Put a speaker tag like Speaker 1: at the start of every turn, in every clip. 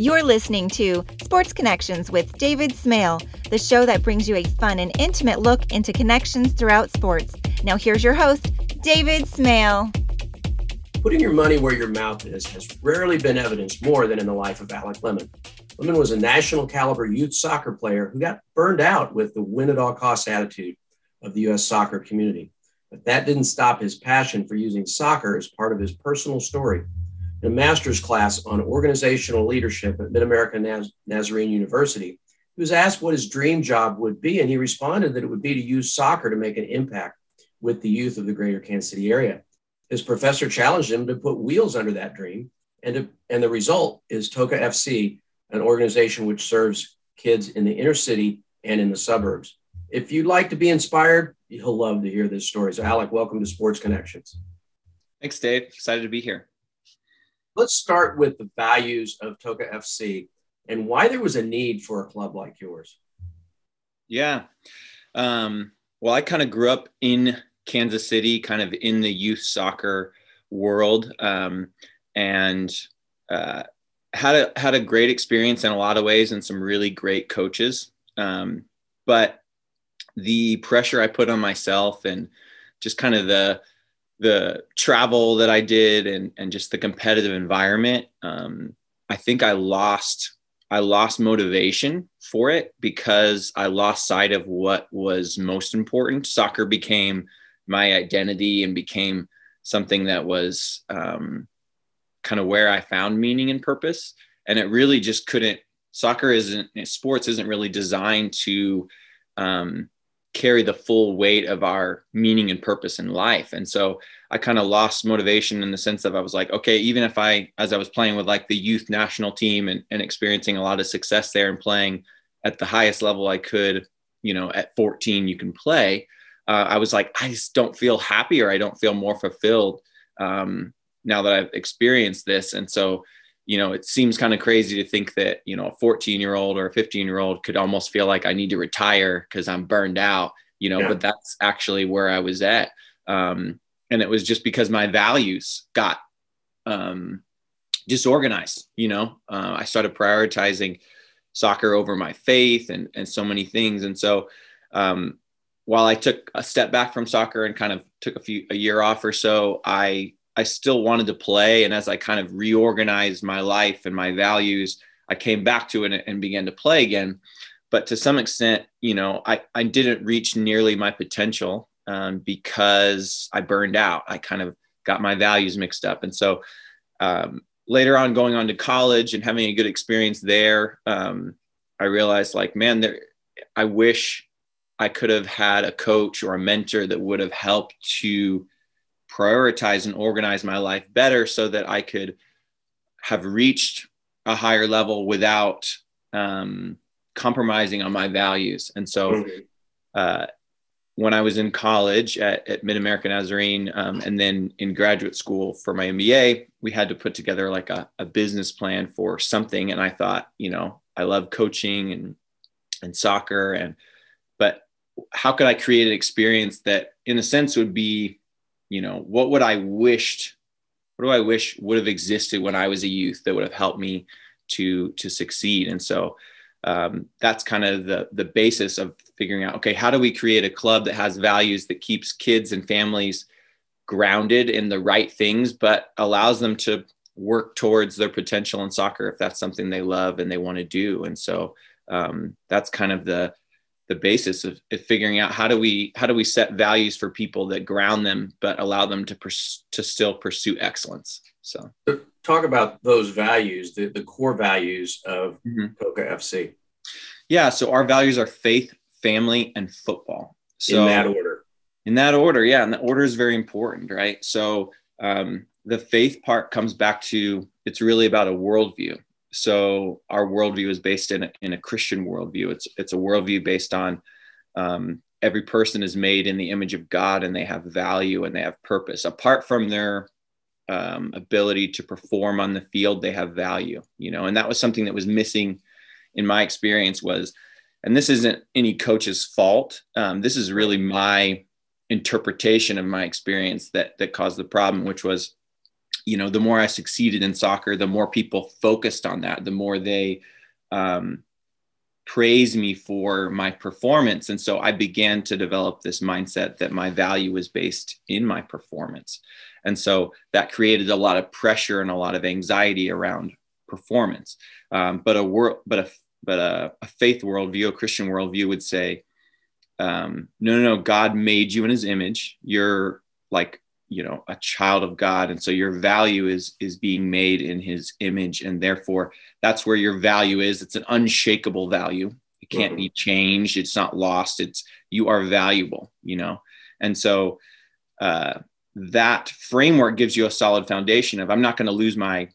Speaker 1: You're listening to Sports Connections with David Smale, the show that brings you a fun and intimate look into connections throughout sports. Now, here's your host, David Smale.
Speaker 2: Putting your money where your mouth is has rarely been evidenced more than in the life of Alec Lemon. Lemon was a national caliber youth soccer player who got burned out with the win at all costs attitude of the U.S. soccer community. But that didn't stop his passion for using soccer as part of his personal story. A master's class on organizational leadership at Mid American Naz- Nazarene University, he was asked what his dream job would be, and he responded that it would be to use soccer to make an impact with the youth of the greater Kansas City area. His professor challenged him to put wheels under that dream, and, to, and the result is Toca FC, an organization which serves kids in the inner city and in the suburbs. If you'd like to be inspired, you'll love to hear this story. So, Alec, welcome to Sports Connections.
Speaker 3: Thanks, Dave. Excited to be here.
Speaker 2: Let's start with the values of Toca FC and why there was a need for a club like yours.
Speaker 3: Yeah. Um, well, I kind of grew up in Kansas City, kind of in the youth soccer world, um, and uh, had a had a great experience in a lot of ways, and some really great coaches. Um, but the pressure I put on myself, and just kind of the the travel that I did, and and just the competitive environment, um, I think I lost I lost motivation for it because I lost sight of what was most important. Soccer became my identity and became something that was um, kind of where I found meaning and purpose. And it really just couldn't. Soccer isn't sports isn't really designed to um, carry the full weight of our meaning and purpose in life. And so I kind of lost motivation in the sense of I was like, okay, even if I, as I was playing with like the youth national team and, and experiencing a lot of success there and playing at the highest level I could, you know, at 14, you can play. Uh, I was like, I just don't feel happy or I don't feel more fulfilled um, now that I've experienced this. And so, you know, it seems kind of crazy to think that, you know, a 14 year old or a 15 year old could almost feel like I need to retire because I'm burned out, you know, yeah. but that's actually where I was at. Um, and it was just because my values got um, disorganized, you know, uh, I started prioritizing soccer over my faith and, and so many things. And so, um, while I took a step back from soccer and kind of took a few a year off or so, I I still wanted to play. And as I kind of reorganized my life and my values, I came back to it and began to play again. But to some extent, you know, I, I didn't reach nearly my potential um, because I burned out. I kind of got my values mixed up. And so um, later on, going on to college and having a good experience there, um, I realized like, man, there, I wish I could have had a coach or a mentor that would have helped to prioritize and organize my life better so that I could have reached a higher level without um, compromising on my values. And so, mm-hmm. uh, when I was in college at, at Mid American Nazarene um, and then in graduate school for my MBA, we had to put together like a, a business plan for something. And I thought, you know, I love coaching and and soccer and but how could I create an experience that in a sense would be you know what would i wished what do i wish would have existed when i was a youth that would have helped me to to succeed? And so um, that's kind of the the basis of figuring out okay how do we create a club that has values that keeps kids and families grounded in the right things but allows them to work towards their potential in soccer if that's something they love and they want to do? And so um, that's kind of the the basis of, of, figuring out how do we how do we set values for people that ground them but allow them to pers- to still pursue excellence so.
Speaker 2: Talk about those values the, the core values of mm-hmm. Toca fc
Speaker 3: yeah so our values are faith family and football. So
Speaker 2: in that order.
Speaker 3: In that order yeah and the order is very important right? So um, the faith part comes back to it's really about a worldview so our worldview is based in a, in a Christian worldview. It's it's a worldview based on um, every person is made in the image of God and they have value and they have purpose. Apart from their um, ability to perform on the field, they have value. You know, and that was something that was missing in my experience. Was and this isn't any coach's fault. Um, this is really my interpretation of my experience that that caused the problem, which was you know, the more I succeeded in soccer, the more people focused on that, the more they um, praise me for my performance. And so I began to develop this mindset that my value was based in my performance. And so that created a lot of pressure and a lot of anxiety around performance. Um, but a world, but a but a, a, faith worldview, a Christian worldview would say, um, no, no, no, God made you in His image. You're like you know a child of god. And so your value is is being made in his image. And therefore that's where your value is. It's an unshakable value. It can't be changed. It's not lost. It's you are valuable you know? And so uh, that framework gives you a solid foundation of i'm not going to lose my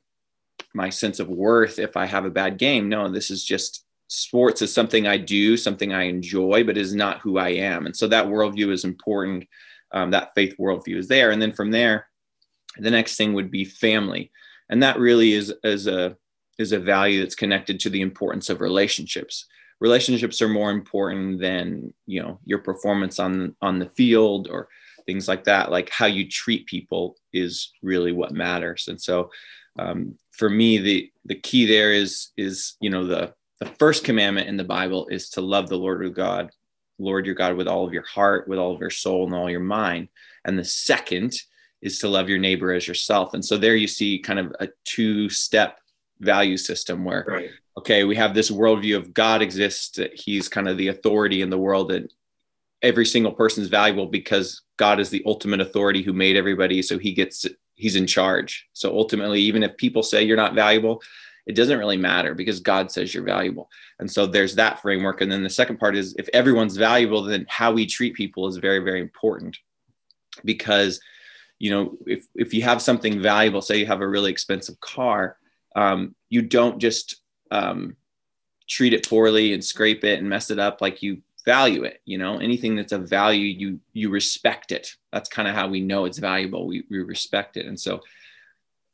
Speaker 3: my sense of worth if i have a bad game. No this is just sports is something i do something i enjoy but is not who i am. And so that worldview is important um, that faith worldview is there. And then from there, the next thing would be family. And that really is, is a is a value that's connected to the importance of relationships. Relationships are more important than you know your performance on on the field or things like that. Like how you treat people is really what matters. And so, um, for me, the the key there is is you know the the first commandment in the Bible is to love the Lord of God Lord your God with all of your heart, with all of your soul, and all your mind. And the second is to love your neighbor as yourself. And so there you see kind of a two step value system where, right. okay, we have this worldview of God exists, that he's kind of the authority in the world, and every single person is valuable because God is the ultimate authority who made everybody. So he gets, he's in charge. So ultimately, even if people say you're not valuable, it doesn't really matter because God says you're valuable. And so there's that framework. And then the second part is if everyone's valuable, then how we treat people is very, very important. Because you know if if you have something valuable say you have a really expensive car um, you don't just um, treat it poorly and scrape it and mess it up like you value it you know? Anything that's of value you you respect it. That's kind of how we know it's valuable. We, we respect it. And so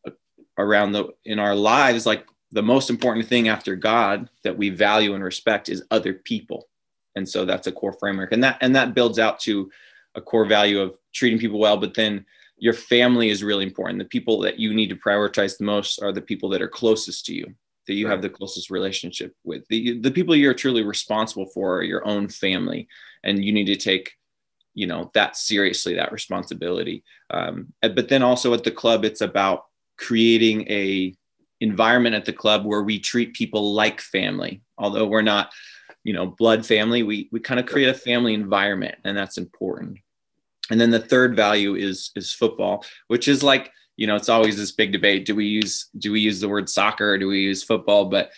Speaker 3: uh, around the in our lives like the most important thing after God that we value and respect is other people. And so that's a core framework. And that and that builds out to a core value of treating people well, but then your family is really important. The people that you need to prioritize the most are the people that are closest to you, that you right. have the closest relationship with. The, the people you're truly responsible for are your own family. And you need to take, you know, that seriously, that responsibility. Um, but then also at the club, it's about creating a environment at the club where we treat people like family. Although we're not you know blood family we we kind of create a family environment and that's important. And then the third value is is football which is like you know it's always this big debate. Do we use do we use the word soccer or do we use football? But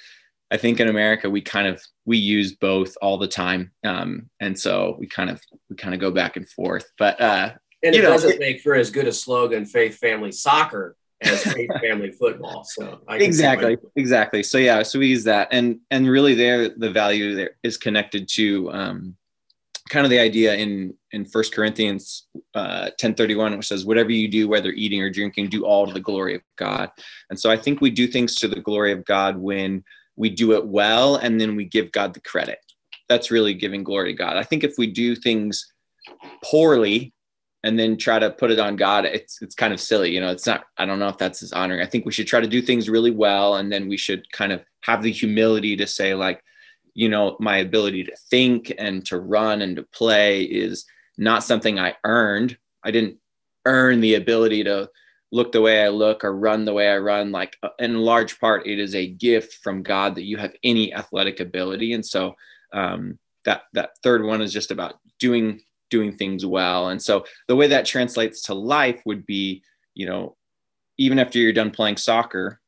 Speaker 3: i think in america we kind of we use both all the time. Um, and so we kind of we kind of go back and forth. But uh
Speaker 2: and it know, doesn't make for as good a slogan faith family soccer as family football. So
Speaker 3: exactly, exactly. So yeah, so we use that, and and really there the value there is connected to um, kind of the idea in in First Corinthians uh, ten thirty one, which says, "Whatever you do, whether eating or drinking, do all to the glory of God." And so I think we do things to the glory of God when we do it well, and then we give God the credit. That's really giving glory to God. I think if we do things poorly and then try to put it on God, it's it's kind of silly. You know, it's not, I don't know if that's his honoring. I think we should try to do things really well. And then we should kind of have the humility to say, like, you know, my ability to think and to run and to play is not something I earned. I didn't earn the ability to look the way I look or run the way I run. Like uh, in large part, it is a gift from God that you have any athletic ability. And so um, that that third one is just about doing doing things well. And so the way that translates to life would be, you know, even after you're done playing soccer,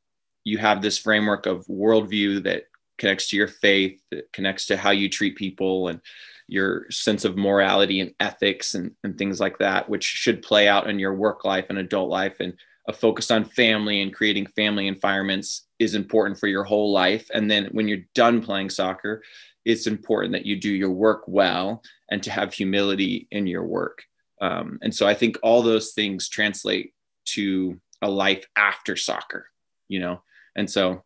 Speaker 3: you have this framework of worldview that connects to your faith, that connects to how you treat people and your sense of morality and ethics and, and things like that, which should play out in your work life and adult life. And a focus on family and creating family environments is important for your whole life. And then when you're done playing soccer, it's important that you do your work well and to have humility in your work. Um, and so I think all those things translate to a life after soccer, you know? And so.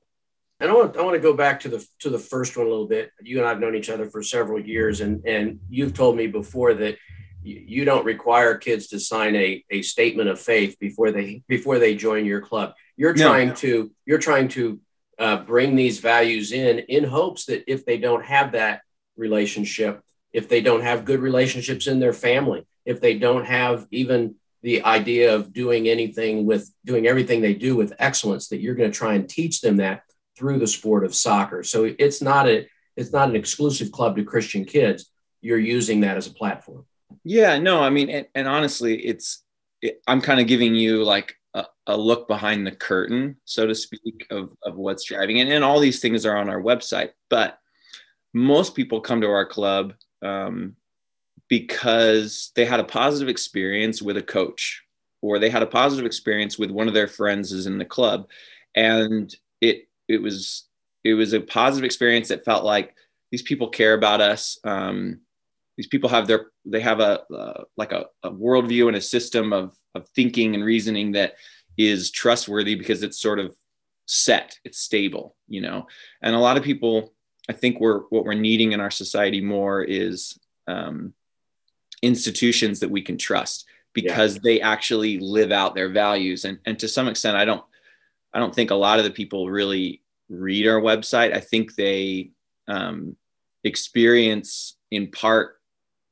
Speaker 2: And I want, I want to go back to the to the first one a little bit. You and I've known each other for several years, and and you've told me before that you don't require kids to sign a, a statement of faith before they before they join your club. You're trying no. to you're trying to uh, bring these values in in hopes that if they don't have that relationship, if they don't have good relationships in their family, if they don't have even the idea of doing anything with doing everything they do with excellence, that you're going to try and teach them that through the sport of soccer. So it's not a it's not an exclusive club to Christian kids. You're using that as a platform.
Speaker 3: Yeah, no, I mean, and, and honestly, it's it, I'm kind of giving you like a, look behind the curtain, so to speak, of of what's driving it, and all these things are on our website. But most people come to our club um, because they had a positive experience with a coach, or they had a positive experience with one of their friends is in the club, and it it was it was a positive experience that felt like these people care about us. Um, these people have their they have a uh, like a, a worldview and a system of of thinking and reasoning that is trustworthy because it's sort of set it's stable you know? And a lot of people i think we're what we're needing in our society more is um, institutions that we can trust because yeah. they actually live out their values. And and to some extent i don't i don't think a lot of the people really read our website. I think they um, experience in part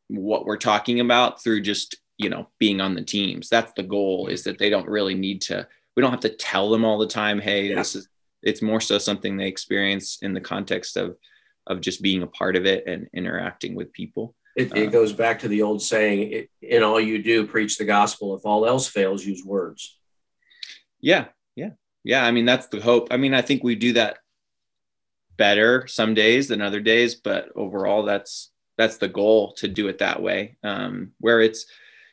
Speaker 3: what we're talking about through just you know being on the teams. That's the goal is that they don't really need to we don't have to tell them all the time hey yeah. this is it's more so something they experience in the context of of just being a part of it and interacting with people.
Speaker 2: It, it uh, goes back to the old saying it, in all you do preach the gospel. If all else fails use words.
Speaker 3: Yeah yeah yeah. I mean that's the hope. I mean i think we do that better some days than other days but overall that's that's the goal to do it that way. Um, where it's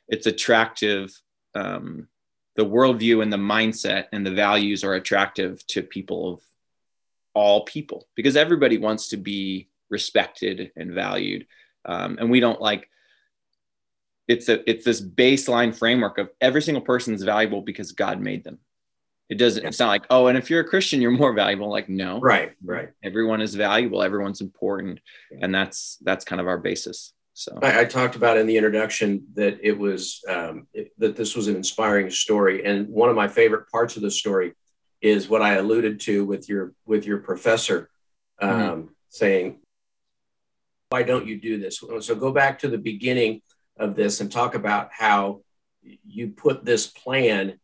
Speaker 3: it's attractive um, the worldview and the mindset and the values are attractive to people of all people because everybody wants to be respected and valued um, and we don't like it's a it's this baseline framework of every single person is valuable because god made them it doesn't, it's not like, oh, and if you're a Christian, you're more valuable. Like, no.
Speaker 2: Right, right.
Speaker 3: Everyone is valuable, everyone's important. And that's that's kind of our basis. So
Speaker 2: I, I talked about in the introduction that it was um, it, that this was an inspiring story. And one of my favorite parts of the story is what I alluded to with your with your professor um, mm-hmm. saying, why don't you do this? So go back to the beginning of this and talk about how you put this plan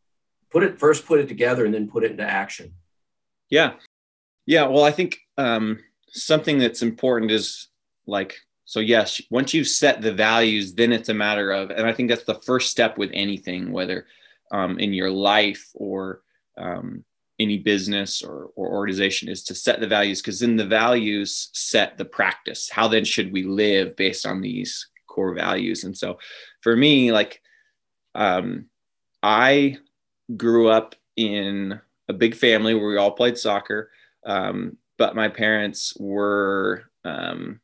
Speaker 2: put it first put it together and then put it into action
Speaker 3: yeah yeah well i think um, something that's important is like so yes once you've set the values then it's a matter of and i think that's the first step with anything whether um, in your life or um, any business or, or organization is to set the values because then the values set the practice. How then should we live based on these core values? And so for me like um, i grew up in a big family where we all played soccer, um, but my parents were, um,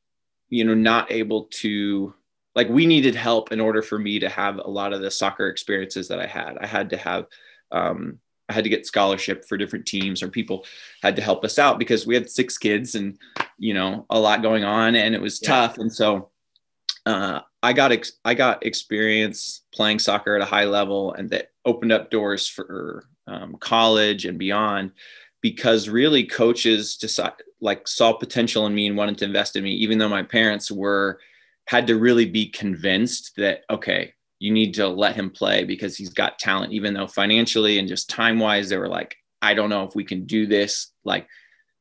Speaker 3: you know, not able to like we needed help in order for me to have a lot of the soccer experiences that I had. I had to have um, I had to get scholarship for different teams or people had to help us out because we had six kids and you know a lot going on and it was yeah. tough and so uh, I got ex- I got experience playing soccer at a high level, and that opened up doors for um, college and beyond. Because really, coaches decide like saw potential in me and wanted to invest in me, even though my parents were had to really be convinced that okay, you need to let him play because he's got talent. Even though financially and just time wise, they were like, I don't know if we can do this. Like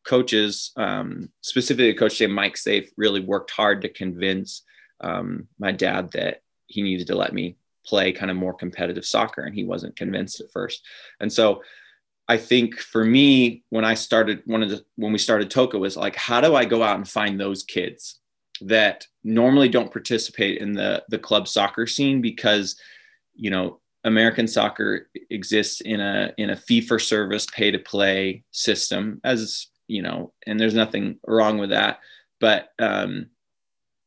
Speaker 3: coaches, um, specifically Coach Mike Safe, really worked hard to convince um, my dad that he needed to let me play kind of more competitive soccer and he wasn't convinced at first and so i think for me when i started one of the when we started toca was like how do i go out and find those kids that normally don't participate in the the club soccer scene? Because you know american soccer exists in a in a fee for service pay to play system as you know and there's nothing wrong with that. But um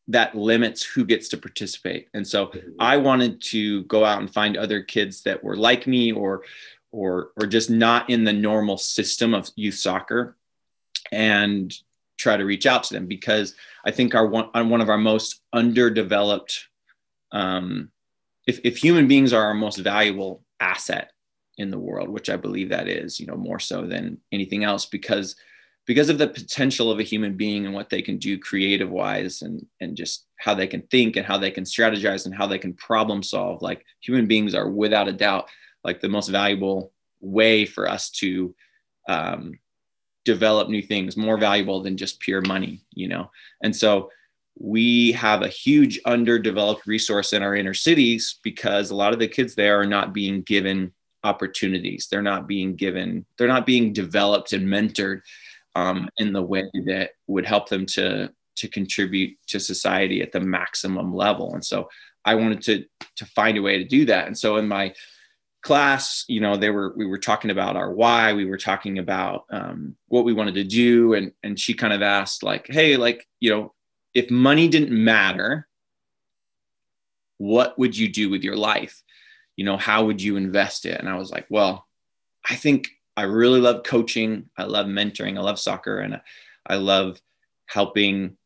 Speaker 3: that limits who gets to participate. And so I wanted to go out and find other kids that were like me or or or just not in the normal system of youth soccer and try to reach out to them because I think our one one of our most underdeveloped um, if, if human beings are our most valuable asset in the world, which I believe that is, you know, more so than anything else, because because of the potential of a human being and what they can do creative wise and and just how they can think and how they can strategize and how they can problem solve like human beings are without a doubt like the most valuable way for us to um, develop new things more valuable than just pure money you know? And so we have a huge underdeveloped resource in our inner cities because a lot of the kids there are not being given opportunities. They're not being given they're not being developed and mentored um, in the way that would help them to to contribute to society at the maximum level. And so i wanted to to find a way to do that. And so in my class you know they were we were talking about our why we were talking about um, what we wanted to do and and she kind of asked like hey like you know if money didn't matter what would you do with your life you know how would you invest it and i was like well i think I really love coaching. I love mentoring. I love soccer, and I love helping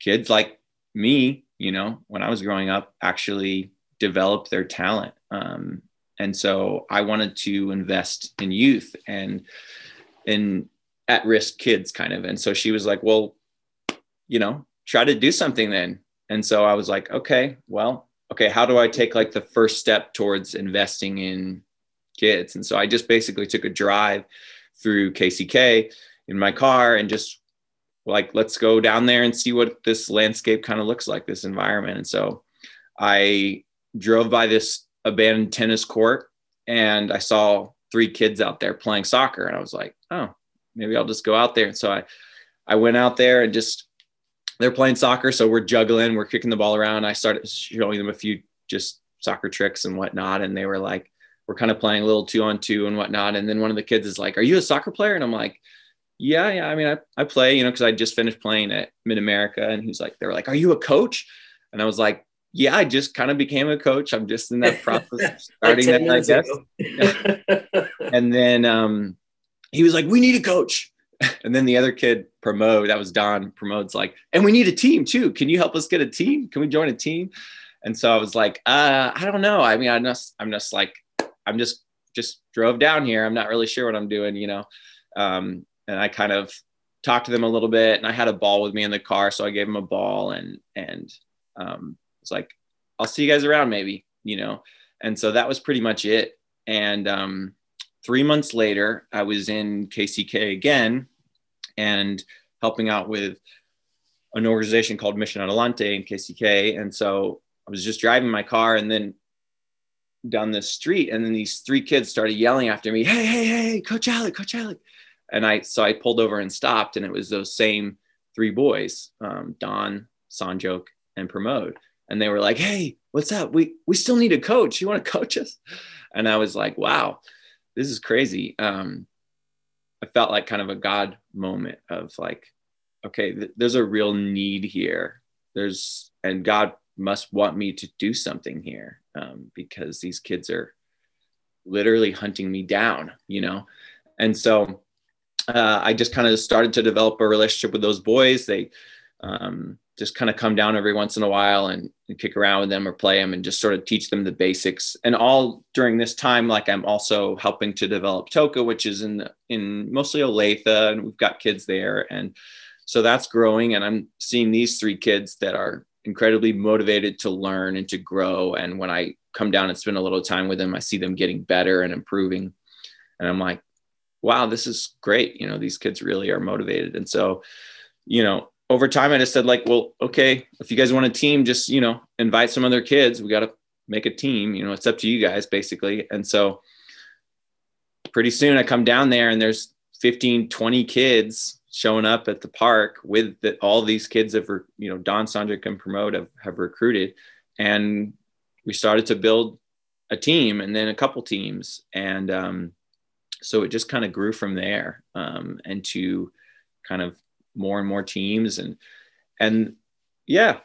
Speaker 3: kids like me. You know, when I was growing up, actually develop their talent. Um, and so I wanted to invest in youth and in at-risk kids, kind of. And so she was like, "Well, you know, try to do something then." And so I was like, "Okay, well, okay, how do I take like the first step towards investing in kids. And so I just basically took a drive through KCK in my car and just like, let's go down there and see what this landscape kind of looks like, this environment. And so I drove by this abandoned tennis court and I saw three kids out there playing soccer. And I was like, oh, maybe I'll just go out there. And so I, I went out there and just, they're playing soccer. So we're juggling, we're kicking the ball around. I started showing them a few just soccer tricks and whatnot. And they were like, we're kind of playing a little two on two and whatnot. And then one of the kids is like, Are you a soccer player? And I'm like, Yeah, yeah. I mean, I, I play, you know, because I just finished playing at Mid America. And he's like, They were like, Are you a coach? And I was like, Yeah, I just kind of became a coach. I'm just in that process starting that, I guess. and then um, he was like, We need a coach. And then the other kid, Pramod, that was Don, Pramod's like, and we need a team too. Can you help us get a team? Can we join a team? And so I was like, uh, I don't know. I mean, I'm just, I'm just like, I'm just just drove down here. I'm not really sure what I'm doing, you know. Um, and I kind of talked to them a little bit, and I had a ball with me in the car, so I gave them a ball, and and um, it's like, I'll see you guys around, maybe, you know. And so that was pretty much it. And um, three months later, I was in KCK again, and helping out with an organization called Mission Adelante in KCK. And so I was just driving my car, and then down the street and then these three kids started yelling after me hey hey hey coach alec coach alec and i so i pulled over and stopped and it was those same three boys um, don sanjok and pramod and they were like hey what's up? We we still need a coach. You want to coach us? And i was like wow this is crazy. Um, i felt like kind of a god moment of like okay th- there's a real need here. There's and god must want me to do something here um, because these kids are literally hunting me down, you know? And so uh, I just kind of started to develop a relationship with those boys. They um, just kind of come down every once in a while and, and, kick around with them or play them and just sort of teach them the basics. And all during this time, like I'm also helping to develop Toca, which is in in mostly Olathe, and we've got kids there. And so that's growing. And I'm seeing these three kids that are incredibly motivated to learn and to grow. And when I come down and spend a little time with them, I see them getting better and improving. And I'm like, wow, this is great. You know, these kids really are motivated. And so, you know, over time, I just said, like, well, okay, if you guys want a team, just, you know, invite some other kids. We got to make a team. You know, it's up to you guys, basically. And so, pretty soon I come down there and there's 15, 20 kids showing up at the park with the, all these kids have, you know, Don Sanjak and Pramod have, have recruited. And we started to build a team and then a couple teams. And um, so it just kind of grew from there um, and to kind of more and more teams. And, and yeah,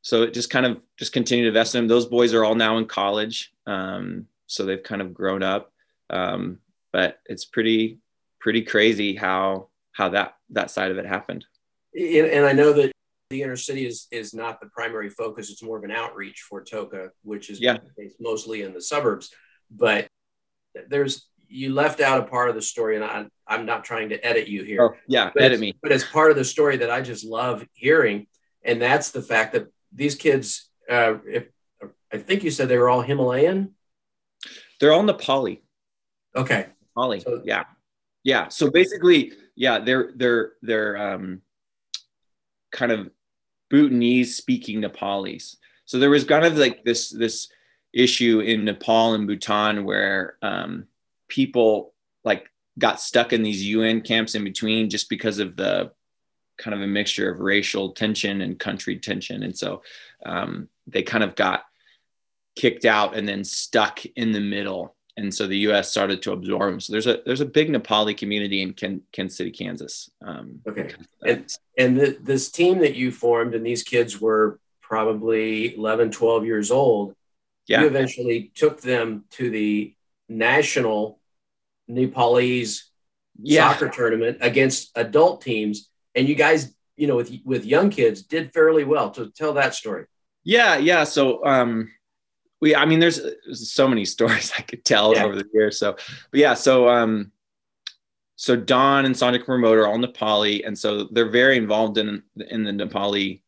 Speaker 3: so it just kind of just continued to invest in them. Those boys are all now in college. Um, so they've kind of grown up. Um, but it's pretty, pretty crazy how, how that that side of it happened.
Speaker 2: And, and I know that the inner city is is not the primary focus. It's more of an outreach for TOCA, which is
Speaker 3: yeah.
Speaker 2: mostly in the suburbs. But there's you left out a part of the story, and I, I'm not trying to edit you here.
Speaker 3: Oh, yeah,
Speaker 2: but
Speaker 3: edit me.
Speaker 2: But it's part of the story that I just love hearing, and that's the fact that these kids, uh, if I think you said they were all Himalayan.
Speaker 3: They're all Nepali.
Speaker 2: Okay.
Speaker 3: Nepali. So, yeah. Yeah. So basically, yeah, they're they're they're um kind of Bhutanese speaking Nepalis. So there was kind of like this this issue in Nepal and Bhutan where um, people like got stuck in these UN camps in between just because of the kind of a mixture of racial tension and country tension, and so um, they kind of got kicked out and then stuck in the middle and so the U.S. started to absorb them. So there's a there's a big Nepali community in Ken, Kansas City, Kansas.
Speaker 2: Um, okay, and and the, this team that you formed, and these kids were probably 11, 12 years old. Yeah. You eventually took them to the national Nepalese yeah. soccer tournament against adult teams, and you guys, you know, with with young kids, did fairly well. So tell that story.
Speaker 3: Yeah, yeah. So um, we i mean there's, so many stories i could tell yeah. over the years so but yeah so um so don and sonic remote are all nepali and so they're very involved in in the nepali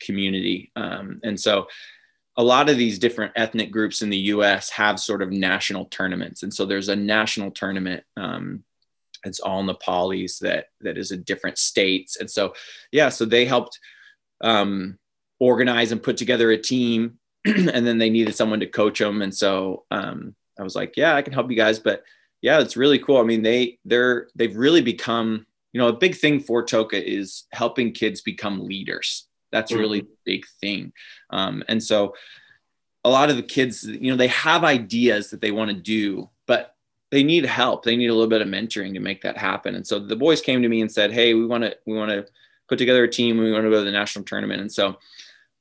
Speaker 3: community um, and so a lot of these different ethnic groups in the us have sort of national tournaments and so there's a national tournament um, it's all nepalis that that is in different states and so yeah so they helped um, organize and put together a team and then they needed someone to coach them. And so um, I was like, yeah, I can help you guys. But yeah, it's really cool. I mean, they they're they've really become, you know, a big thing for TOCA is helping kids become leaders. That's mm-hmm. really big thing. Um, and so a lot of the kids, you know, they have ideas that they want to do, but they need help. They need a little bit of mentoring to make that happen. And so the boys came to me and said, Hey, we want to, we want to put together a team. We want to go to the national tournament. And so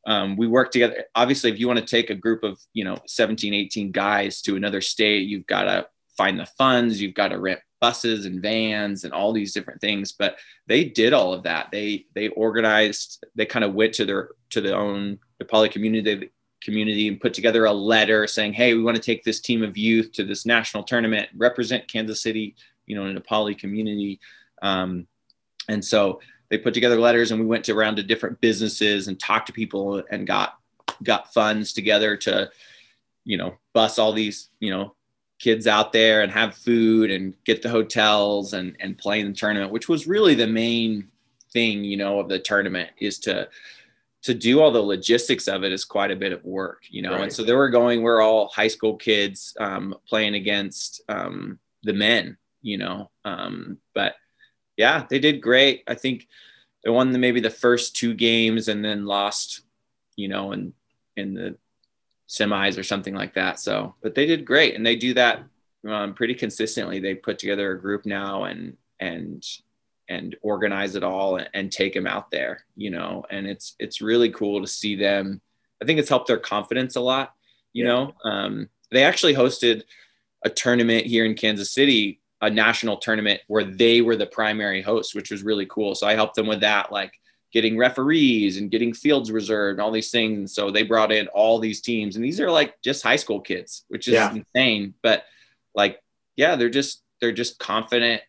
Speaker 3: um, we work together obviously if you want to take a group of you know 17 18 guys to another state you've got to find the funds you've got to rent buses and vans and all these different things but they did all of that. They they organized they kind of went to their to their own Nepali community community and put together a letter saying hey we want to take this team of youth to this national tournament represent kansas city you know in Nepali community. Um, and so they put together letters and we went to around to different businesses and talked to people and got got funds together to you know bus all these you know kids out there and have food and get the hotels and and play in the tournament which was really the main thing you know of the tournament is to to do all the logistics of it is quite a bit of work you know right. and so they were going we're all high school kids um, playing against um, the men you know um, but yeah, they did great. I think they won the, maybe the first two games and then lost, you know, in in the semis or something like that. So, but they did great, and they do that um, pretty consistently. They put together a group now and and and organize it all and, and take them out there, you know. And it's it's really cool to see them. I think it's helped their confidence a lot, you yeah. know. Um, they actually hosted a tournament here in Kansas City a national tournament where they were the primary host, which was really cool. So I helped them with that, like getting referees and getting fields reserved and all these things. And so they brought in all these teams, and these are like just high school kids, which is yeah. insane. But like, yeah, they're just they're just confident,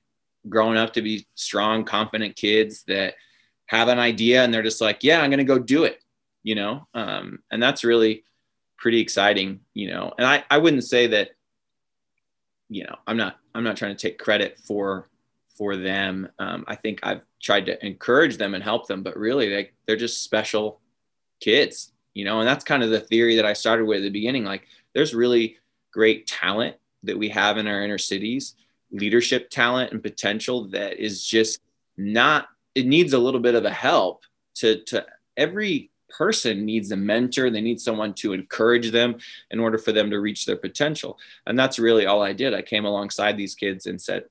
Speaker 3: growing up to be strong, confident kids that have an idea and they're just like, yeah, I'm gonna go do it, you know. Um, and that's really pretty exciting, you know. And I I wouldn't say that you know i'm not i'm not trying to take credit for for them um, i think i've tried to encourage them and help them but really they, they're just special kids you know and that's kind of the theory that i started with at the beginning like there's really great talent that we have in our inner cities leadership talent and potential that is just not it needs a little bit of a help to to every person needs a mentor. They need someone to encourage them in order for them to reach their potential. And that's really all I did. I came alongside these kids and said,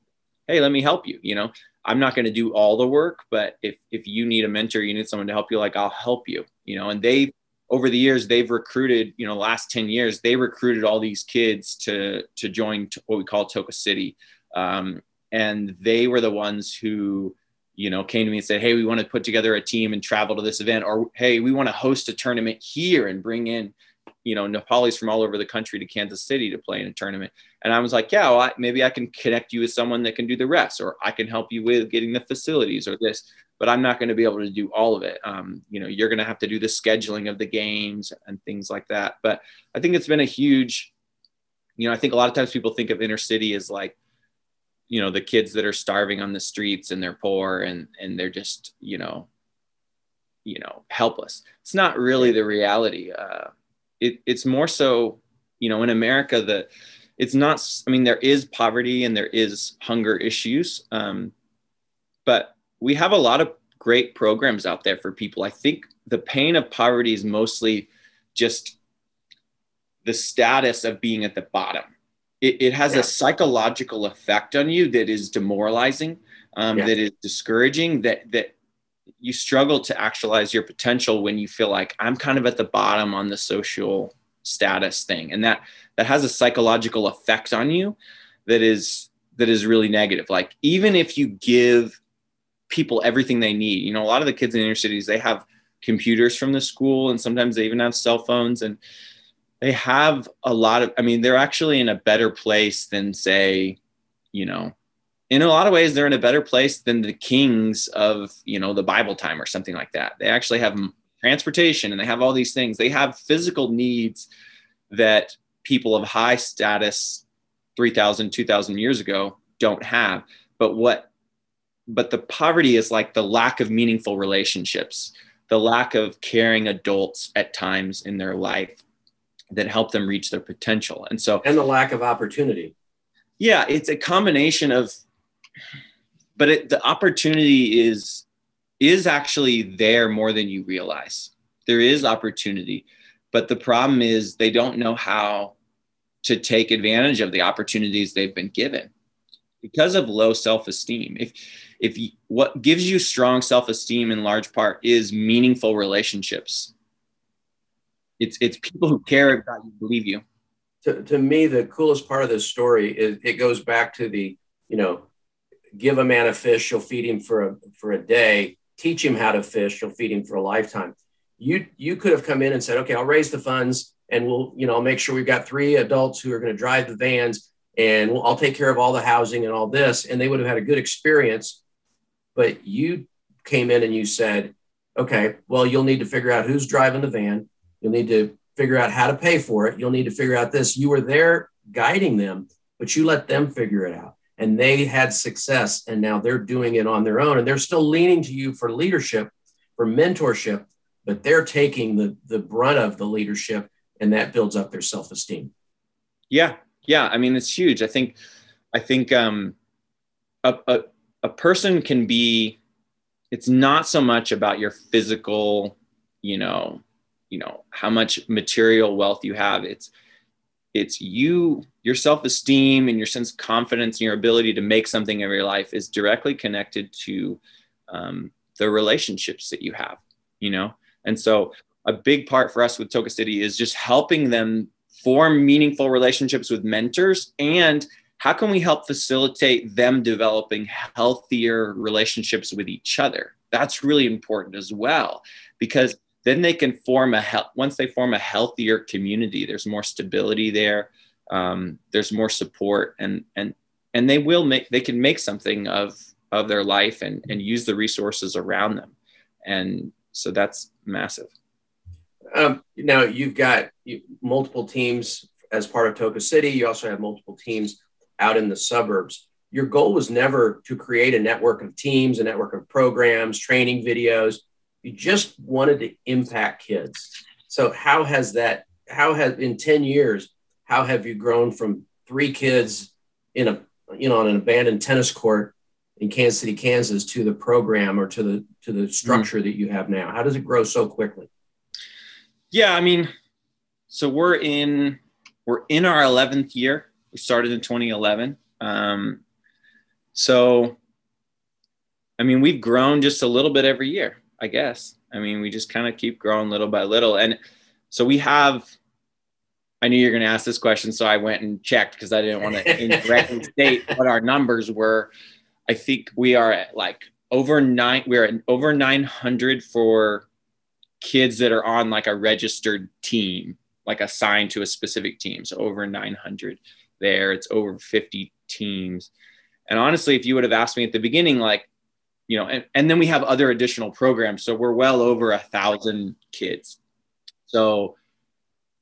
Speaker 3: Hey, let me help you. You know, I'm not going to do all the work, but if, if you need a mentor, you need someone to help you, like I'll help you, you know, and they, over the years, they've recruited, you know, last 10 years, they recruited all these kids to, to join what we call TOCA City. Um, and they were the ones who, you know, came to me and said, Hey, we want to put together a team and travel to this event, or Hey, we want to host a tournament here and bring in, you know, Nepalis from all over the country to Kansas City to play in a tournament. And I was like, Yeah, well, I, maybe I can connect you with someone that can do the rest, or I can help you with getting the facilities or this, but I'm not going to be able to do all of it. Um, you know, you're going to have to do the scheduling of the games and things like that. But I think it's been a huge, you know, I think a lot of times people think of inner city as like, you know the kids that are starving on the streets and they're poor and and they're just you know you know helpless it's not really the reality uh it, it's more so you know in america that it's not i mean there is poverty and there is hunger issues um but we have a lot of great programs out there for people i think the pain of poverty is mostly just the status of being at the bottom it, it has yeah. a psychological effect on you that is demoralizing, um, yeah. that is discouraging, that that you struggle to actualize your potential when you feel like I'm kind of at the bottom on the social status thing, and that that has a psychological effect on you that is that is really negative. Like even if you give people everything they need, you know, a lot of the kids in inner cities they have computers from the school, and sometimes they even have cell phones and they have a lot of i mean they're actually in a better place than say you know in a lot of ways they're in a better place than the kings of you know the bible time or something like that they actually have transportation and they have all these things they have physical needs that people of high status 3000 2000 years ago don't have but what but the poverty is like the lack of meaningful relationships the lack of caring adults at times in their life that help them reach their potential. And so,
Speaker 2: and the lack of opportunity.
Speaker 3: Yeah, it's a combination of, but it, the opportunity is is actually there more than you realize. There is opportunity, but the problem is they don't know how to take advantage of the opportunities they've been given because of low self-esteem. If if you, what gives you strong self-esteem in large part is meaningful relationships it's it's people who care about you, believe you.
Speaker 2: To, to me, the coolest part of this story is it goes back to the, you know, give a man a fish, you'll feed him for a for a day. Teach him how to fish, you'll feed him for a lifetime. You you could have come in and said, okay, I'll raise the funds, and we'll you know make sure we've got three adults who are going to drive the vans, and we'll, I'll take care of all the housing and all this, and they would have had a good experience. But you came in and you said, okay, well, you'll need to figure out who's driving the van You'll need to figure out how to pay for it. You'll need to figure out this. You were there guiding them, but you let them figure it out. And they had success, and now they're doing it on their own. And they're still leaning to you for leadership, for mentorship, but they're taking the, the brunt of the leadership, and that builds up their self esteem.
Speaker 3: Yeah. Yeah. I mean, it's huge. I think, I think um, a, a, a person can be, it's not so much about your physical, you know, you know how much material wealth you have it's it's you your self-esteem and your sense of confidence and your ability to make something of your life is directly connected to um, the relationships that you have you know? And so a big part for us with toca city is just helping them form meaningful relationships with mentors and how can we help facilitate them developing healthier relationships with each other? That's really important as well because then they can form a he- once they form a healthier community there's more stability there um, there's more support and and and they will make they can make something of of their life and and use the resources around them. And so that's massive.
Speaker 2: Um, now you've got multiple teams as part of toca city. You also have multiple teams out in the suburbs. Your goal was never to create a network of teams a network of programs training videos you just wanted to impact kids. So how has that, how has in 10 years, how have you grown from three kids in a, you know, on an abandoned tennis court in Kansas City, Kansas to the program or to the, to the structure mm. that you have now? How does it grow so quickly?
Speaker 3: Yeah. I mean, so we're in, we're in our 11th year. We started in 2011. Um, so, I mean, we've grown just a little bit every year. I guess. I mean, we just kind of keep growing little by little. And so we have, I knew you were going to ask this question. So I went and checked because I didn't want to incorrectly state what our numbers were. I think we are at like over nine we're at over 900 for kids that are on like a registered team like assigned to a specific team so over 900 there it's over 50 teams and honestly if you would have asked me at the beginning like you know and, and then we have other additional programs. So we're well over a thousand kids. So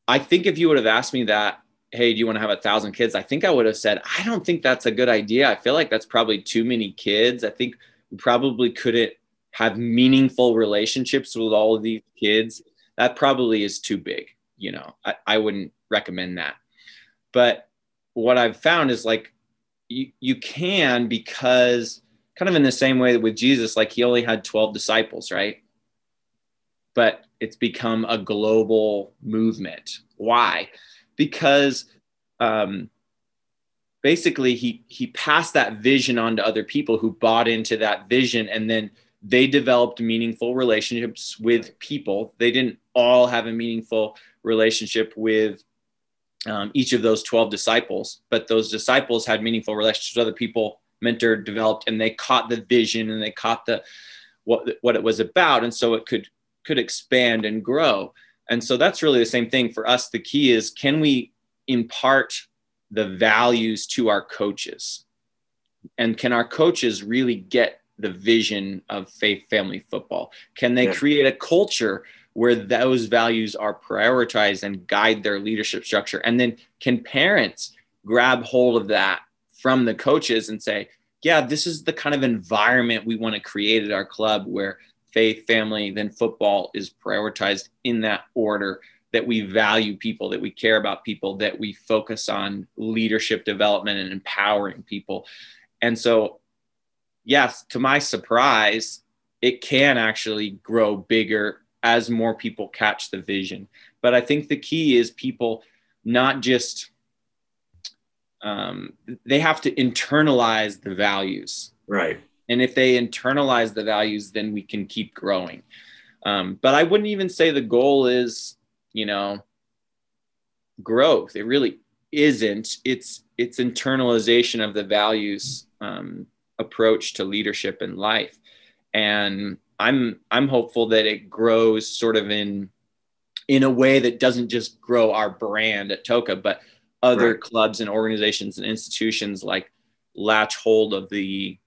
Speaker 3: i think if you would have asked me that hey do you want to have a thousand kids? I think i would have said i don't think that's a good idea. I feel like that's probably too many kids. I think we probably couldn't have meaningful relationships with all of these kids. That probably is too big you know. I, I wouldn't recommend that. But what i've found is like you, you can because kind of in the same way that with jesus like he only had 12 disciples right? But it's become a global movement. Why? Because um, basically he he passed that vision on to other people who bought into that vision and then they developed meaningful relationships with people. They didn't all have a meaningful relationship with um, each of those 12 disciples but those disciples had meaningful relationships with other people mentored developed and they caught the vision and they caught the what what it was about and so it could could expand and grow and so that's really the same thing for us. The key is can we impart the values to our coaches? And can our coaches really get the vision of faith family football? Can they yeah. create a culture where those values are prioritized and guide their leadership structure? And then can parents grab hold of that from the coaches and say, yeah, this is the kind of environment we want to create at our club where faith, family, then football is prioritized in that order that we value people, that we care about people, that we focus on leadership development and empowering people. And so, yes, to my surprise, it can actually grow bigger as more people catch the vision. But I think the key is people not just um, they have to internalize the values.
Speaker 2: Right.
Speaker 3: And if they internalize the values, then we can keep growing. Um, but I wouldn't even say the goal is, you know, growth. It really isn't. It's it's internalization of the values um, approach to leadership and life. And I'm I'm hopeful that it grows sort of in in a way that doesn't just grow our brand at Toca, but other right. clubs and organizations and institutions like latch hold of the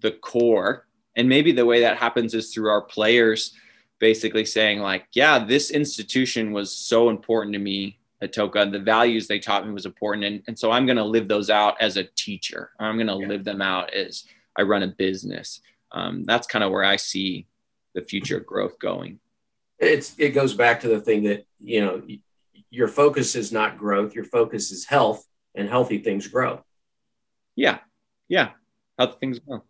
Speaker 3: the core. And maybe the way that happens is through our players basically saying, like, yeah, this institution was so important to me Atoka, Toca. The values they taught me was important. And, and so I'm going to live those out as a teacher. I'm going to yeah. live them out as I run a business. Um, that's kind of where I see the future growth going.
Speaker 2: It's, it goes back to the thing that, you know, your focus is not growth, your focus is health, and healthy things grow.
Speaker 3: Yeah. Yeah. Healthy things grow.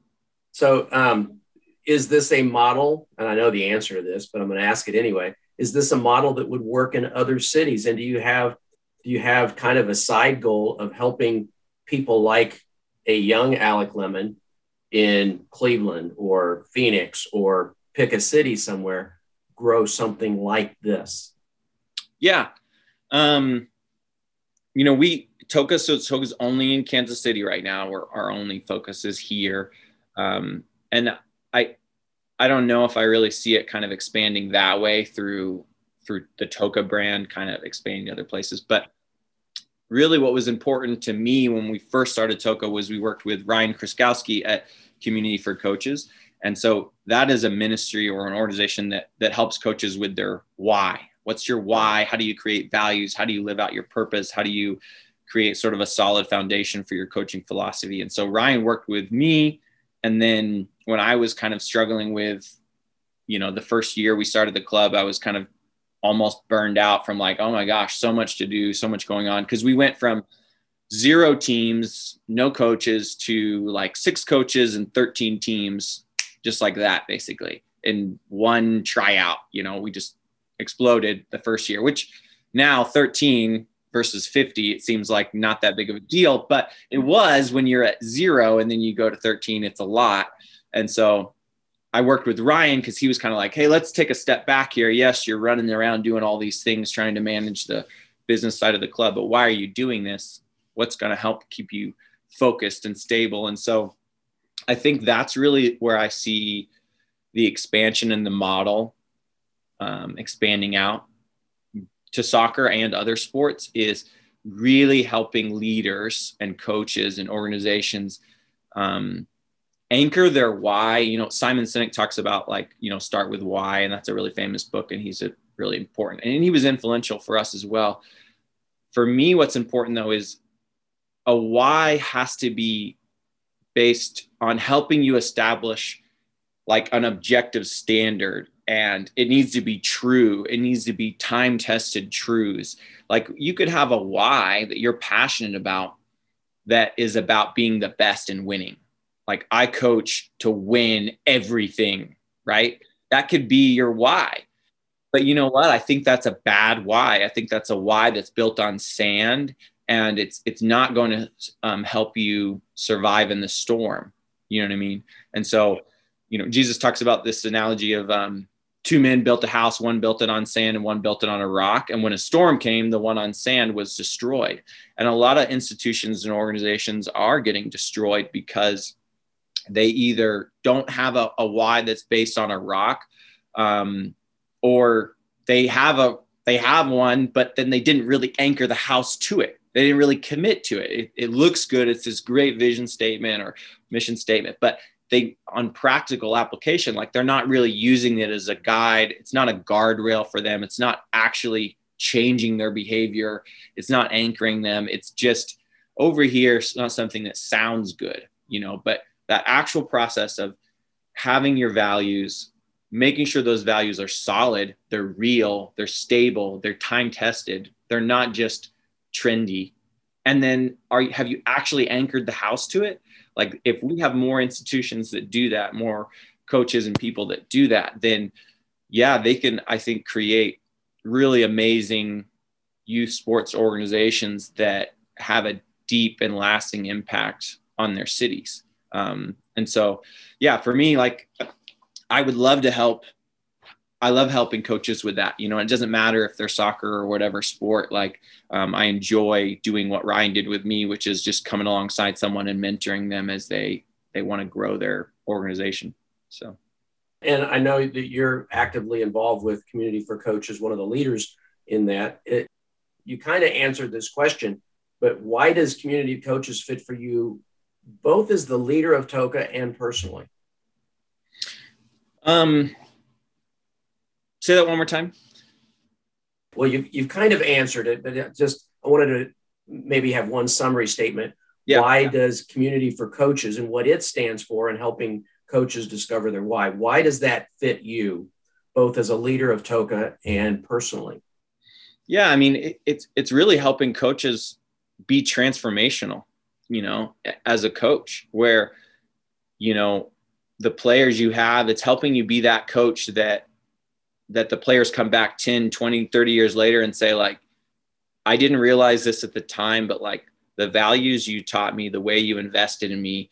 Speaker 2: So, um, is this a model? And I know the answer to this, but I'm going to ask it anyway. Is this a model that would work in other cities? And do you have do you have kind of a side goal of helping people like a young Alec Lemon in Cleveland or Phoenix or pick a city somewhere grow something like this?
Speaker 3: Yeah. Um, you know, we Toca, so Toca's only in Kansas City right now, where our only focus is here. Um, and I, I don't know if I really see it kind of expanding that way through through the Toca brand, kind of expanding to other places. But really, what was important to me when we first started Toca was we worked with Ryan Kriskowski at Community for Coaches, and so that is a ministry or an organization that that helps coaches with their why. What's your why? How do you create values? How do you live out your purpose? How do you create sort of a solid foundation for your coaching philosophy? And so Ryan worked with me and then when I was kind of struggling with, you know, the first year we started the club, I was kind of almost burned out from like, oh my gosh, so much to do, so much going on. Cause we went from zero teams, no coaches to like six coaches and 13 teams, just like that, basically, in one tryout. You know, we just exploded the first year, which now 13 versus 50, it seems like not that big of a deal, but it was when you're at zero and then you go to 13, it's a lot. And so I worked with Ryan because he was kind of like, hey, let's take a step back here. Yes, you're running around doing all these things, trying to manage the business side of the club, but why are you doing this? What's going to help keep you focused and stable? And so I think that's really where I see the expansion in the model um, expanding out to soccer and other sports is really helping leaders and coaches and organizations um, anchor their why. You know, Simon Sinek talks about like, you know, start with why, and that's a really famous book, and he's a really important, and he was influential for us as well. For me, what's important though is a why has to be based on helping you establish like an objective standard and it needs to be true. It needs to be time tested truths. Like you could have a why that you're passionate about that is about being the best and winning. Like i coach to win everything right? That could be your why. But you know what? I think that's a bad why. I think that's a why that's built on sand and it's it's not going to um, help you survive in the storm. You know what i mean? And so you know jesus talks about this analogy of um, two men built a house one built it on sand and one built it on a rock and when a storm came the one on sand was destroyed and a lot of institutions and organizations are getting destroyed because they either don't have a, a why that's based on a rock um, or they have a they have one but then they didn't really anchor the house to it they didn't really commit to it. it. It looks good. It's this great vision statement or mission statement, but they on practical application, like they're not really using it as a guide. It's not a guardrail for them. It's not actually changing their behavior. It's not anchoring them. It's just over here. It's not something that sounds good, you know, but that actual process of having your values, making sure those values are solid, they're real, they're stable, they're time tested. They're not just trendy and then are have you actually anchored the house to it like if we have more institutions that do that more coaches and people that do that then yeah they can i think create really amazing youth sports organizations that have a deep and lasting impact on their cities. Um, and so yeah for me like i would love to help I love helping coaches with that. You know, it doesn't matter if they're soccer or whatever sport. Like, um, I enjoy doing what Ryan did with me, which is just coming alongside someone and mentoring them as they they want to grow their organization. So,
Speaker 2: and I know that you're actively involved with Community for Coaches, one of the leaders in that. It, you kind of answered this question, but why does Community Coaches fit for you, both as the leader of Toca and personally?
Speaker 3: Um Say that one more time.
Speaker 2: Well, you, you've kind of answered it, but uh, just I wanted to maybe have one summary statement. Yeah. Why does Community for Coaches and what it stands for and helping coaches discover their why? Why does that fit you, both as a leader of Toca and personally?
Speaker 3: Yeah, I mean, it, it's it's really helping coaches be transformational. You know, as a coach, where you know the players you have, it's helping you be that coach that that the players come back 10 20 30 years later and say like i didn't realize this at the time but like the values you taught me the way you invested in me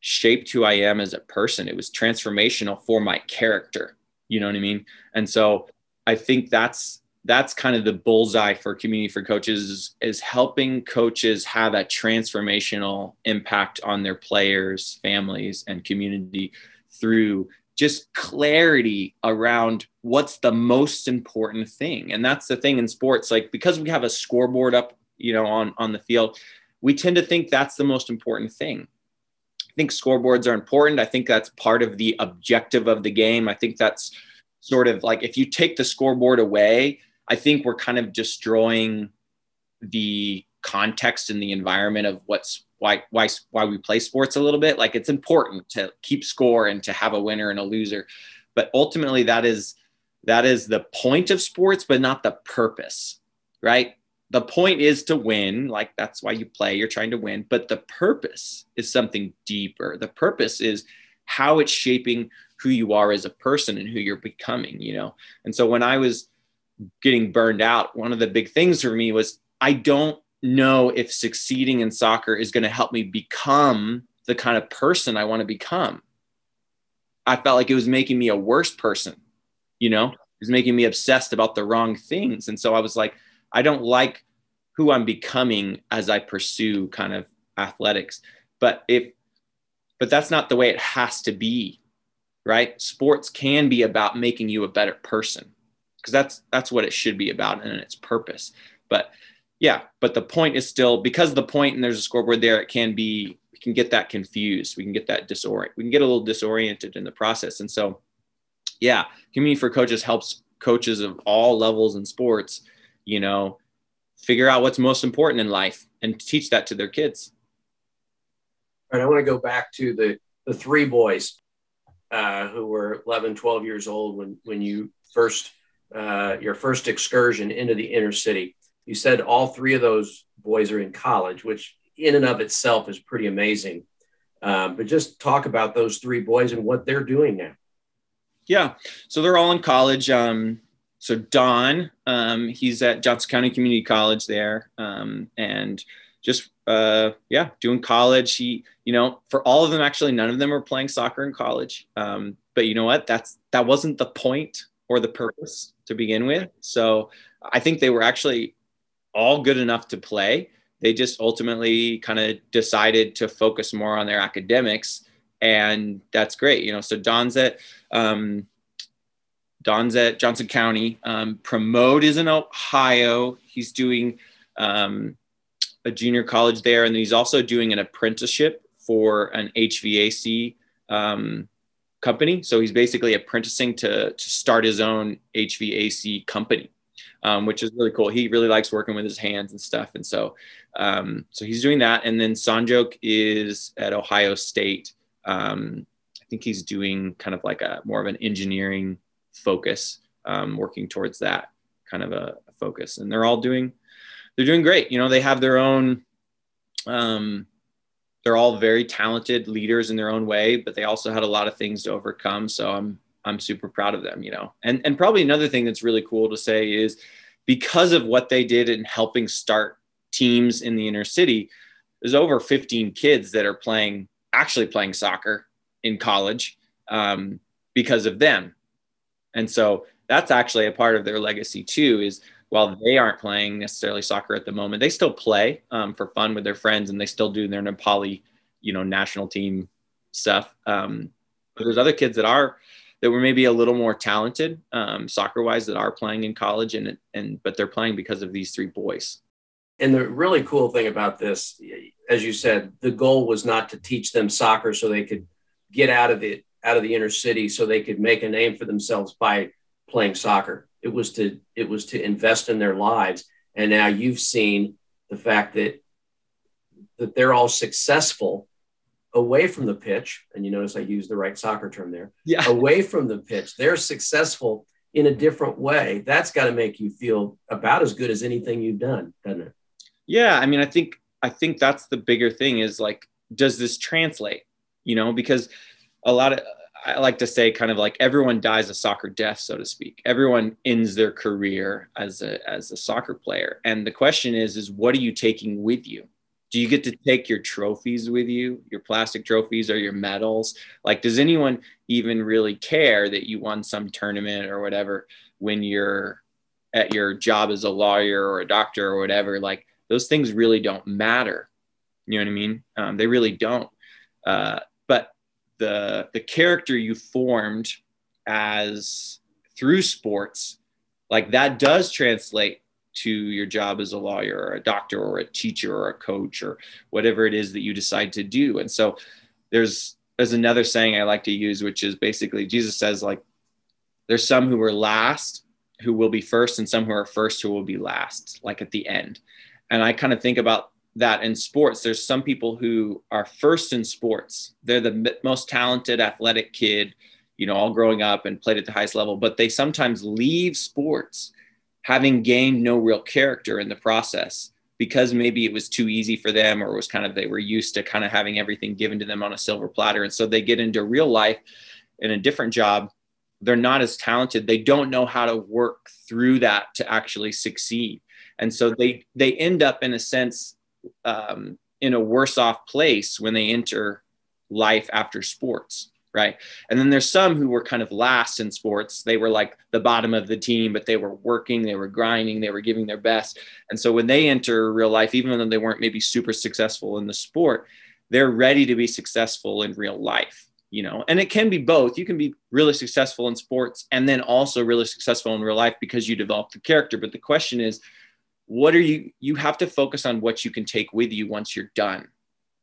Speaker 3: shaped who i am as a person. It was transformational for my character. You know what i mean? And so i think that's that's kind of the bullseye for community for coaches is, is helping coaches have a transformational impact on their players families and community through just clarity around what's the most important thing. And that's the thing in sports like because we have a scoreboard up you know on on the field we tend to think that's the most important thing. I think scoreboards are important. I think that's part of the objective of the game. I think that's sort of like if you take the scoreboard away i think we're kind of destroying the context and the environment of what's why why why we play sports a little bit like it's important to keep score and to have a winner and a loser. But ultimately that is that is the point of sports but not the purpose right? The point is to win like that's why you play you're trying to win. But the purpose is something deeper. The purpose is how it's shaping who you are as a person and who you're becoming you know? And so when i was getting burned out one of the big things for me was i don't know if succeeding in soccer is going to help me become the kind of person I want to become. I felt like it was making me a worse person, you know, it was making me obsessed about the wrong things. And so I was like, I don't like who I'm becoming as I pursue kind of athletics. But if but that's not the way it has to be, right? Sports can be about making you a better person because that's that's what it should be about and its purpose. But yeah, but the point is still because the point and there's a scoreboard there, it can be we can get that confused. We can get that disorient. We can get a little disoriented in the process. And so, yeah, community for coaches helps coaches of all levels in sports, you know, figure out what's most important in life and teach that to their kids.
Speaker 2: All right, I want to go back to the the three boys uh, who were 11, 12 years old when when you first uh, your first excursion into the inner city. You said all three of those boys are in college, which in and of itself is pretty amazing. Um, but just talk about those three boys and what they're doing now.
Speaker 3: Yeah, so they're all in college. Um, so Don, um, he's at Johnson County Community College there, um, and just uh, yeah, doing college. He, you know, for all of them, actually, none of them are playing soccer in college. Um, but you know what? That's that wasn't the point or the purpose to begin with. So I think they were actually all good enough to play. They just ultimately kind of decided to focus more on their academics, and that's great. You know, so Don's at um, Don's at Johnson County. Um, Pramod is in Ohio. He's doing um, a junior college there, and he's also doing an apprenticeship for an HVAC um, company. So he's basically apprenticing to to start his own HVAC company um, which is really cool. He really likes working with his hands and stuff. And so, um, so he's doing that. And then Sanjok is at Ohio State. Um, I think he's doing kind of like a more of an engineering focus, um, working towards that kind of a, a, focus. And they're all doing, they're doing great. You know, they have their own, um, they're all very talented leaders in their own way, but they also had a lot of things to overcome. So I'm I'm super proud of them, you know. And and probably another thing that's really cool to say is because of what they did in helping start teams in the inner city, there's over 15 kids that are playing actually playing soccer in college um, because of them. And so that's actually a part of their legacy too. Is while they aren't playing necessarily soccer at the moment, they still play um, for fun with their friends, and they still do their Nepali, you know, national team stuff. Um, but there's other kids that are that were maybe a little more talented um, soccer wise that are playing in college and and but they're playing because of these three boys.
Speaker 2: And the really cool thing about this as you said the goal was not to teach them soccer so they could get out of the out of the inner city so they could make a name for themselves by playing soccer. It was to it was to invest in their lives. And now you've seen the fact that that they're all successful away from the pitch, and you notice I use the right soccer term there.
Speaker 3: Yeah.
Speaker 2: Away from the pitch, they're successful in a different way. That's got to make you feel about as good as anything you've done, doesn't it?
Speaker 3: Yeah, I mean, I think I think that's the bigger thing is like, does this translate? You know, because a lot of I like to say kind of like everyone dies a soccer death, so to speak. Everyone ends their career as a as a soccer player. And the question is, is what are you taking with you? Do you get to take your trophies with you? Your plastic trophies or your medals? Like does anyone even really care that you won some tournament or whatever when you're at your job as a lawyer or a doctor or whatever? Like those things really don't matter. You know what i mean? Um, they really don't. Uh, but the the character you formed as through sports like that does translate to your job as a lawyer or a doctor or a teacher or a coach or whatever it is that you decide to do. And so there's there's another saying I like to use, which is basically Jesus says like there's some who are last who will be first and some who are first who will be last, like at the end. And I kind of think about that in sports. There's some people who are first in sports. They're the most talented athletic kid, you know, all growing up and played at the highest level, but they sometimes leave sports having gained no real character in the process because maybe it was too easy for them or was kind of they were used to kind of having everything given to them on a silver platter. And so they get into real life in a different job. They're not as talented. They don't know how to work through that to actually succeed. And so they they end up in a sense um, in a worse off place when they enter life after sports right? And then there's some who were kind of last in sports. They were like the bottom of the team, but they were working, they were grinding, they were giving their best. And so when they enter real life, even though they weren't maybe super successful in the sport, they're ready to be successful in real life you know and it can be both you can be really successful in sports and then also really successful in real life because you develop the character but the question is what are you you have to focus on what you can take with you once you're done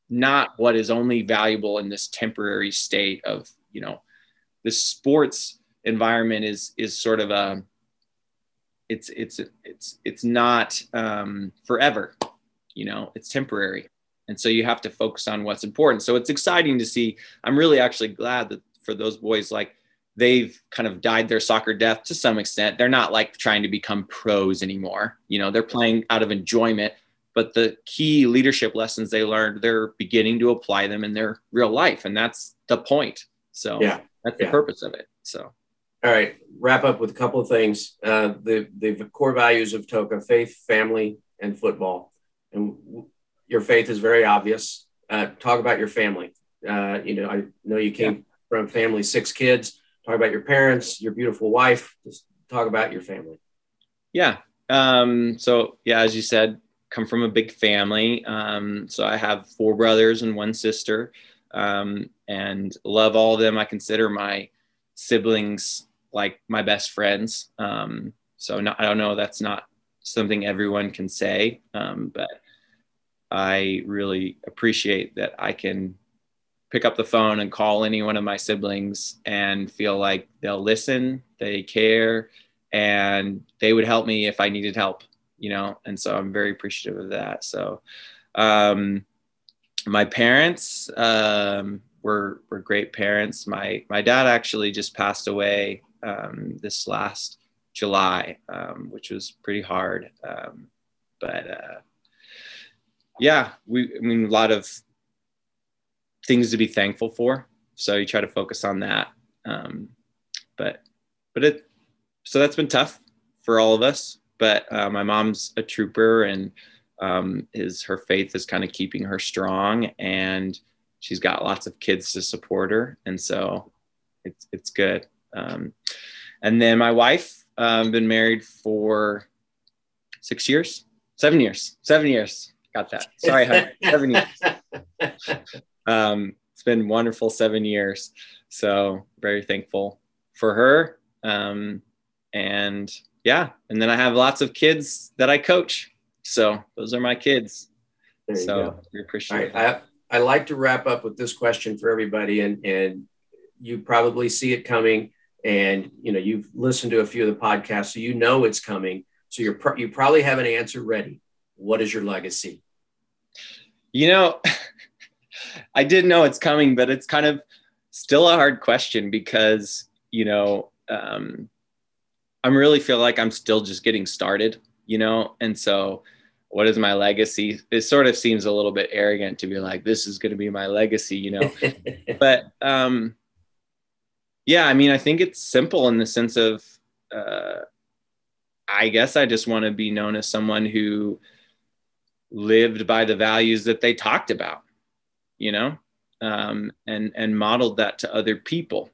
Speaker 3: not what is only valuable in this temporary state of you know the sports environment is is sort of a it's it's it's it's not um, forever you know it's temporary. And so you have to focus on what's important. So it's exciting to see. I'm really actually glad that for those boys like they've kind of died their soccer death to some extent. They're not like trying to become pros anymore. You know they're playing out of enjoyment but the key leadership lessons they learned they're beginning to apply them in their real life and that's the point so yeah that's the yeah. purpose of it so
Speaker 2: all right, wrap up with a couple of things. Uh, the the core values of Toca: faith, family, and football. And your faith is very obvious. Uh, talk about your family. Uh, you know, I know you came yeah. from family, six kids. Talk about your parents, your beautiful wife. Just talk about your family.
Speaker 3: Yeah. Um, so yeah, as you said, come from a big family. Um, so I have four brothers and one sister, um, and love all of them. I consider my siblings like my best friends. Um, so not, I don't know, that's not something everyone can say, um, but I really appreciate that I can pick up the phone and call any one of my siblings and feel like they'll listen, they care, and they would help me if I needed help, you know? And so I'm very appreciative of that. So, um, my parents, um, were, were great parents. My, my dad actually just passed away um, this last July, um, which was pretty hard. Um, but uh, yeah, we, I mean, a lot of things to be thankful for. So you try to focus on that. Um, but, but it, so that's been tough for all of us. But uh, my mom's a trooper and um, is her faith is kind of keeping her strong and she's got lots of kids to support her. And so it's, it's good. Um, and then my wife, uh, been married for six years, seven years, seven years. Got that. Sorry, honey. seven years. Um, it's been wonderful seven years. So very thankful for her. Um, and yeah, and then I have lots of kids that I coach. So those are my kids. so we appreciate All right.
Speaker 2: I, I like to wrap up with this question for everybody, and and you probably see it coming and you know you've listened to a few of the podcasts so you know it's coming so you're pro- you probably have an answer ready what is your legacy
Speaker 3: you know i did know it's coming but it's kind of still a hard question because you know um, i'm really feel like i'm still just getting started you know? And so what is my legacy? It sort of seems a little bit arrogant to be like this is going to be my legacy you know? But um yeah, I mean, I think it's simple in the sense of, uh, I guess I just want to be known as someone who lived by the values that they talked about, you know, um, and and modeled that to other people,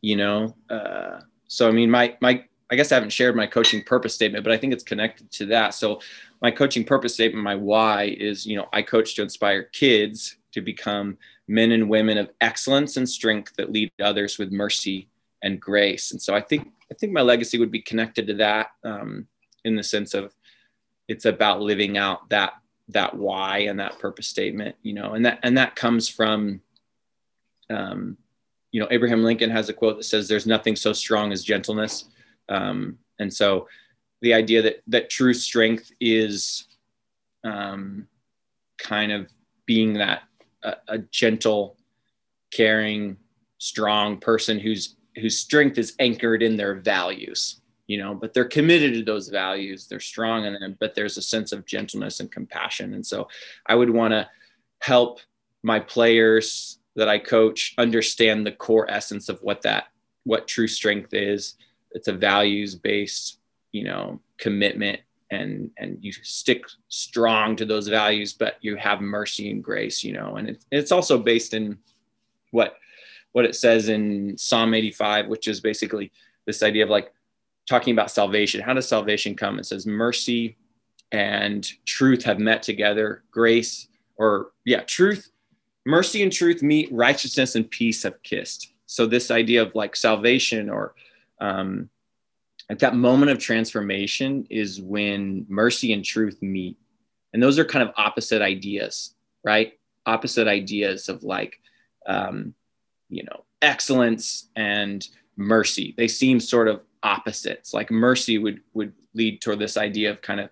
Speaker 3: you know. Uh, so I mean, my my I guess I haven't shared my coaching purpose statement, but I think it's connected to that. So my coaching purpose statement, my why is, you know, I coach to inspire kids to become men and women of excellence and strength that lead others with mercy and grace. And so I think I think my legacy would be connected to that um, in the sense of it's about living out that that why and that purpose statement, you know, and that and that comes from um, you know, Abraham Lincoln has a quote that says, "There's nothing so strong as gentleness," um, and so the idea that that true strength is um, kind of being that a, gentle, caring, strong person whose whose strength is anchored in their values you know but they're committed to those values. They're strong in them but there's a sense of gentleness and compassion. And so i would want to help my players that i coach understand the core essence of what that what true strength is it's a values based you know commitment and and you stick strong to those values but you have mercy and grace you know and it's, it's also based in what what it says in psalm 85 which is basically this idea of like talking about salvation. How does salvation come? It says mercy and truth have met together. Grace or yeah truth mercy and truth meet, righteousness and peace have kissed. So this idea of like salvation or um, like that moment of transformation is when mercy and truth meet, and those are kind of opposite ideas, right? Opposite ideas of like, um, you know, excellence and mercy. They seem sort of opposites. Like mercy would would lead toward this idea of kind of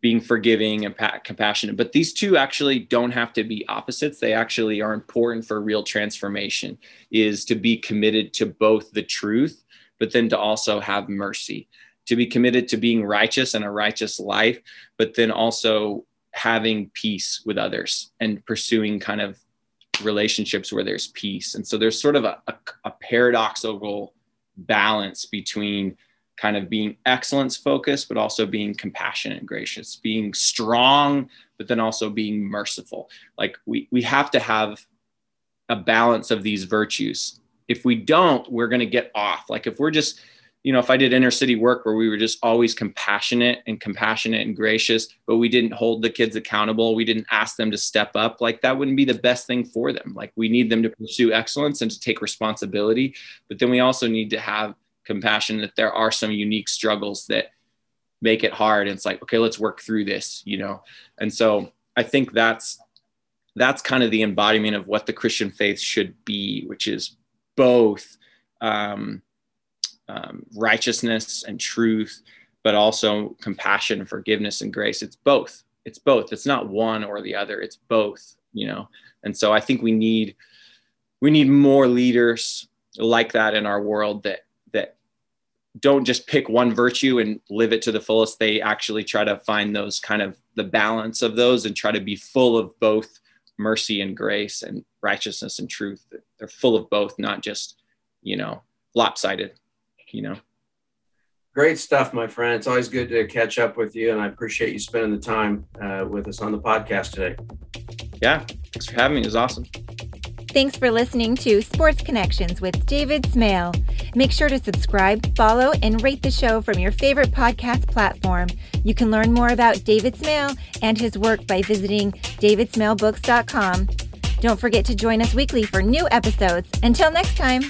Speaker 3: being forgiving and pa- compassionate. But these two actually don't have to be opposites. They actually are important for real transformation is to be committed to both the truth, but then to also have mercy, to be committed to being righteous and a righteous life, but then also having peace with others and pursuing kind of relationships where there's peace. And so there's sort of a, a, a paradoxical balance between kind of being excellence focused, but also being compassionate and gracious, being strong, but then also being merciful. Like we, we have to have a balance of these virtues. If we don't, we're going to get off. Like if we're just, you know, if I did inner city work where we were just always compassionate and compassionate and gracious, but we didn't hold the kids accountable, we didn't ask them to step up, like that wouldn't be the best thing for them. Like we need them to pursue excellence and to take responsibility. But then we also need to have compassion that there are some unique struggles that make it hard. And it's like, okay, let's work through this, you know? And so I think that's, that's kind of the embodiment of what the Christian faith should be, which is both um, um, righteousness and truth, but also compassion, forgiveness, and grace. It's both. It's both. It's not one or the other. It's both. You know. And so I think we need we need more leaders like that in our world that don't just pick one virtue and live it to the fullest. They actually try to find those kind of the balance of those and try to be full of both mercy and grace and righteousness and truth. They're full of both, not just, you know, lopsided, you know.
Speaker 2: Great stuff, my friend. It's always good to catch up with you, and I appreciate you spending the time uh, with us on the podcast today.
Speaker 3: Yeah, thanks for having me. It was awesome.
Speaker 1: Thanks for listening to Sports Connections with David Smale. Make sure to subscribe, follow, and rate the show from your favorite podcast platform. You can learn more about David Smale and his work by visiting davidsmalebooks.com. Don't forget to join us weekly for new episodes. Until next time.